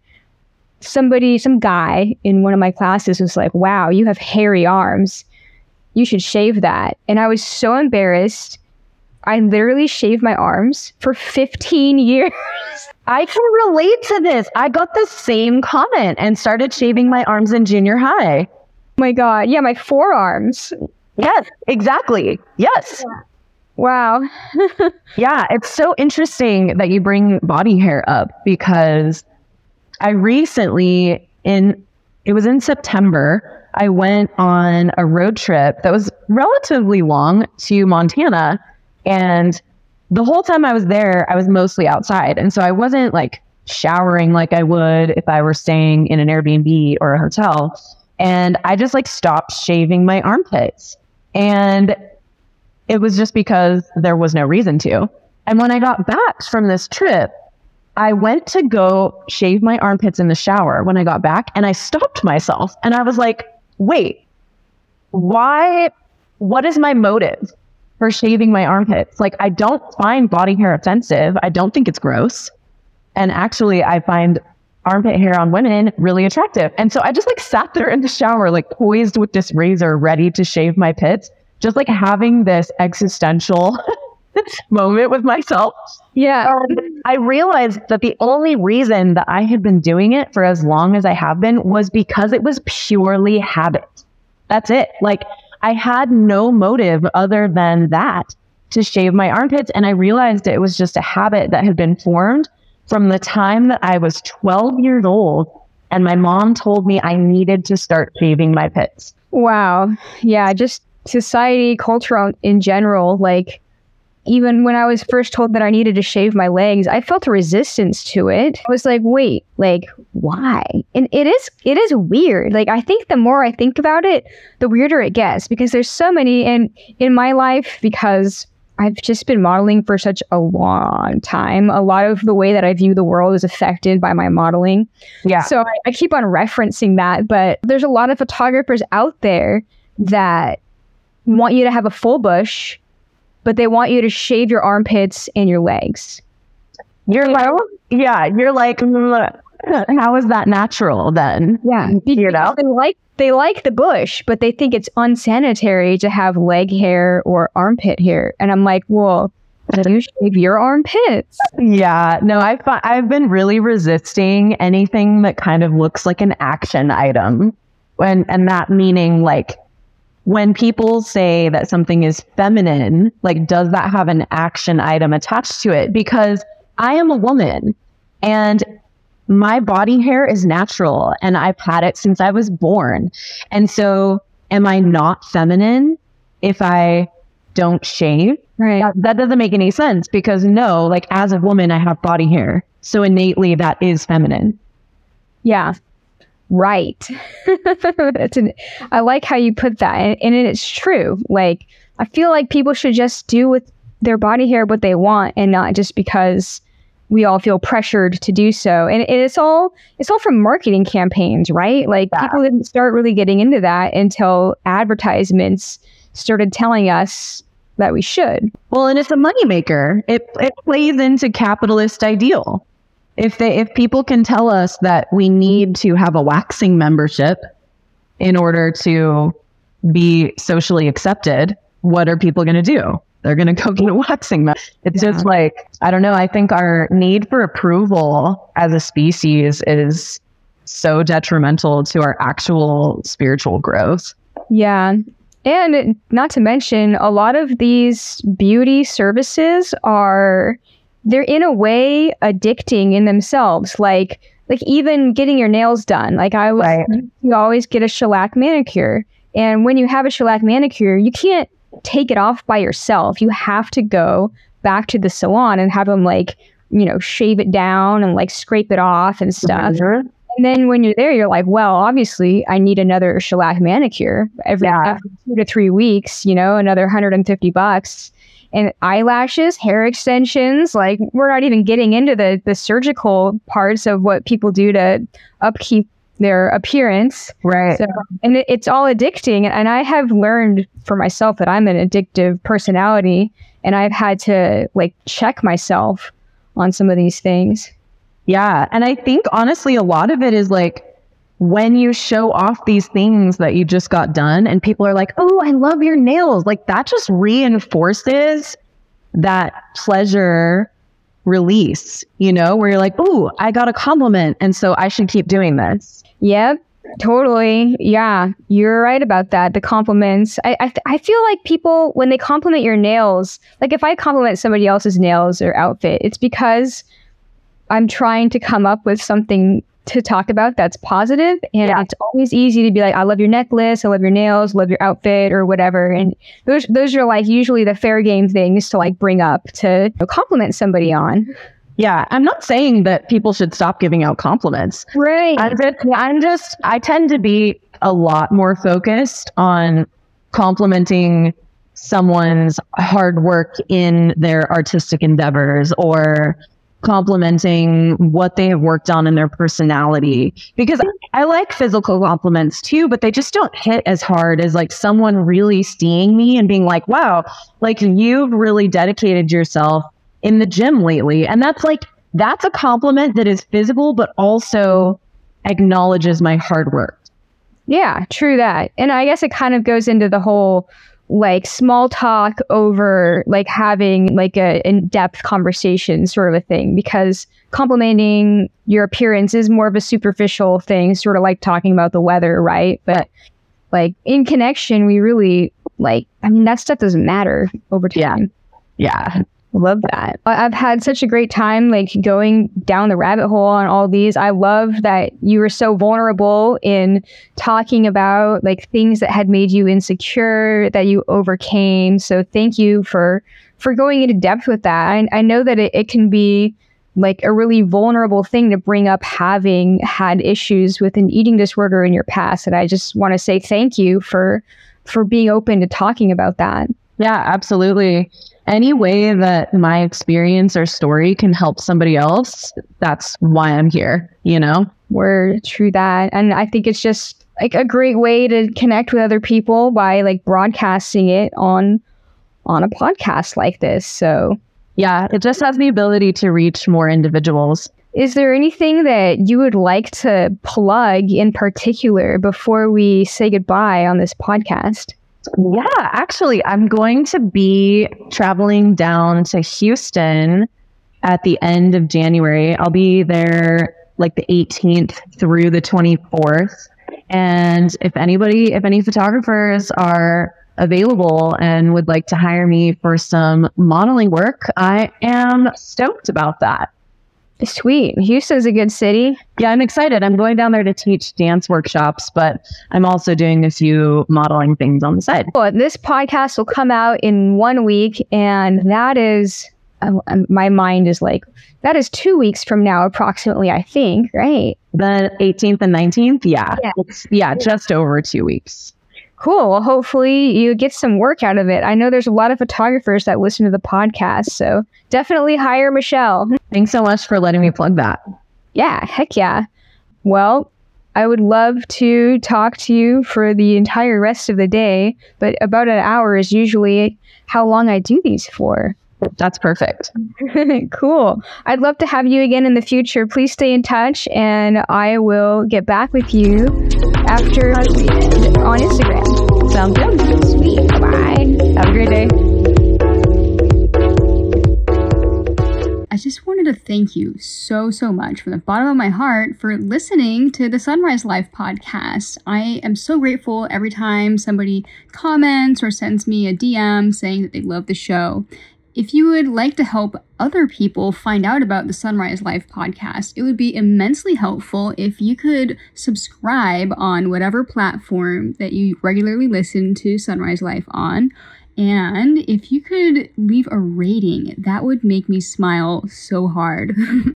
somebody some guy in one of my classes was like wow you have hairy arms you should shave that and i was so embarrassed i literally shaved my arms for 15 years I can relate to this. I got the same comment and started shaving my arms in junior high. oh my god yeah my forearms Yes, exactly. Yes. wow Yeah, it's so interesting that you bring body hair up because I recently in it was in September, I went on a road trip that was relatively long to Montana and the whole time I was there, I was mostly outside. And so I wasn't like showering like I would if I were staying in an Airbnb or a hotel. And I just like stopped shaving my armpits. And it was just because there was no reason to. And when I got back from this trip, I went to go shave my armpits in the shower when I got back and I stopped myself and I was like, wait, why? What is my motive for shaving my armpits? Like, I don't find body hair offensive. I don't think it's gross. And actually, I find armpit hair on women really attractive. And so I just like sat there in the shower, like poised with this razor, ready to shave my pits, just like having this existential moment with myself. yeah And I realized that the only reason that I had been doing it for as long as I have been was because it was purely habit. That's it. Like I had no motive other than that to shave my armpits. And I realized it was just a habit that had been formed from the time that I was 12 years old. And my mom told me I needed to start shaving my pits. Wow. Yeah, just society, culture in general, like even when I was first told that I needed to shave my legs, I felt a resistance to it. I was like, wait, like why? And it is it is weird. Like I think the more I think about it, the weirder it gets because there's so many and in my life because I've just been modeling for such a long time. A lot of the way that I view the world is affected by my modeling. Yeah. So I, I keep on referencing that, but there's a lot of photographers out there that want you to have a full bush, but they want you to shave your armpits and your legs. You're like, yeah, you're like, "Mm, how is that natural then? Yeah, You know? they like they like the bush, but they think it's unsanitary to have leg hair or armpit hair. And I'm like, well, then you shave your armpits. Yeah, no, I've I've been really resisting anything that kind of looks like an action item, and and that meaning like when people say that something is feminine, like does that have an action item attached to it? Because I am a woman, and my body hair is natural, and I've had it since I was born, and so am I not feminine if I don't shave? Right. That, that doesn't make any sense because no, like as a woman, I have body hair. So innately, that is feminine. Yeah. Right. That's an, I like how you put that. And, and it's true. Like, I feel like people should just do with their body hair what they want and not just because we all feel pressured to do so. And, and it's all it's all from marketing campaigns, right? Like Yeah. people didn't start really getting into that until advertisements started telling us that we should. Well, and it's a moneymaker. It it plays into capitalist ideal. If they if people can tell us that we need to have a waxing membership in order to be socially accepted, what are people going to do? They're going to go get a waxing. mem- It's Yeah. just like I don't know. I think our need for approval as a species is so detrimental to our actual spiritual growth. Yeah. And not to mention, a lot of these beauty services are, they're in a way addicting in themselves. Like, like even getting your nails done. Like I was, Right. you always get a shellac manicure. And when you have a shellac manicure, you can't take it off by yourself. You have to go back to the salon and have them like, you know, shave it down and like scrape it off and stuff. Mm-hmm. And then when you're there, you're like, well, obviously, I need another shellac manicure every Yeah. two to three weeks. You know, another 150 bucks. And eyelashes, hair extensions. Like we're not even getting into the the surgical parts of what people do to upkeep their appearance. Right. So, and it, it's all addicting. And I have learned for myself that I'm an addictive personality, and I've had to like check myself on some of these things. Yeah. And I think honestly, a lot of it is like when you show off these things that you just got done and people are like, oh, I love your nails. Like that just reinforces that pleasure release, you know, where you're like, oh, I got a compliment. And so I should keep doing this. Yep, totally. Yeah, you're right about that. The compliments. I, I I feel like people when they compliment your nails, like if I compliment somebody else's nails or outfit, it's because I'm trying to come up with something to talk about that's positive, and Yeah. it's always easy to be like, I love your necklace, I love your nails, love your outfit, or whatever. And those those are like usually the fair game things to like bring up to you know, compliment somebody on. Yeah. I'm not saying that people should stop giving out compliments. Right. I'm just, I'm just, I tend to be a lot more focused on complimenting someone's hard work in their artistic endeavors or complimenting what they have worked on in their personality because I like physical compliments too, but they just don't hit as hard as like someone really seeing me and being like, wow, like you've really dedicated yourself in the gym lately. And that's like, that's a compliment that is physical, but also acknowledges my hard work. Yeah, true that. And I guess it kind of goes into the whole like small talk over like having like a in-depth conversation sort of a thing because complimenting your appearance is more of a superficial thing, sort of like talking about the weather, right? But like in connection, we really like I mean that stuff doesn't matter over time. Yeah. Yeah. Love that. I've had such a great time like going down the rabbit hole on all these. I love that you were so vulnerable in talking about like things that had made you insecure that you overcame. So thank you for for going into depth with that. I, I know that it, it can be like a really vulnerable thing to bring up having had issues with an eating disorder in your past. And I just want to say thank you for for being open to talking about that. Yeah, absolutely. Any way that my experience or story can help somebody else, that's why I'm here, you know? We're true that. And I think it's just like a great way to connect with other people by like broadcasting it on on a podcast like this. So Yeah, it just has the ability to reach more individuals. is there anything that you would like to plug in particular before we say goodbye on this podcast? Yeah, actually, I'm going to be traveling down to Houston at the end of January. I'll be there like the 18th through the 24th. And if anybody, if any photographers are available and would like to hire me for some modeling work, I am stoked about that. Sweet. Houston's a good city. Yeah, I'm excited. I'm going down there to teach dance workshops, but I'm also doing a few modeling things on the side. Well, this podcast will come out in one week, and that is, um, um, my mind is like, that is two weeks from now, approximately, I think, right? The 18th and 19th? Yeah. Yeah. Yeah, just over two weeks. Cool. Well, hopefully you get some work out of it. I know there's a lot of photographers that listen to the podcast, so definitely hire Michelle. Thanks so much for letting me plug that. Yeah, heck yeah. Well, I would love to talk to you for the entire rest of the day, but about an hour is usually how long I do these for. That's perfect. cool. I'd love to have you again in the future. Please stay in touch and I will get back with you after on Instagram. Sounds good. Sweet. Bye. Have a great day. I just wanted to thank you so, so much from the bottom of my heart for listening to the Sunrise Life podcast. I am so grateful every time somebody comments or sends me a DM saying that they love the show. If you would like to help other people find out about the Sunrise Life podcast, it would be immensely helpful if you could subscribe on whatever platform that you regularly listen to Sunrise Life on. And if you could leave a rating, that would make me smile so hard.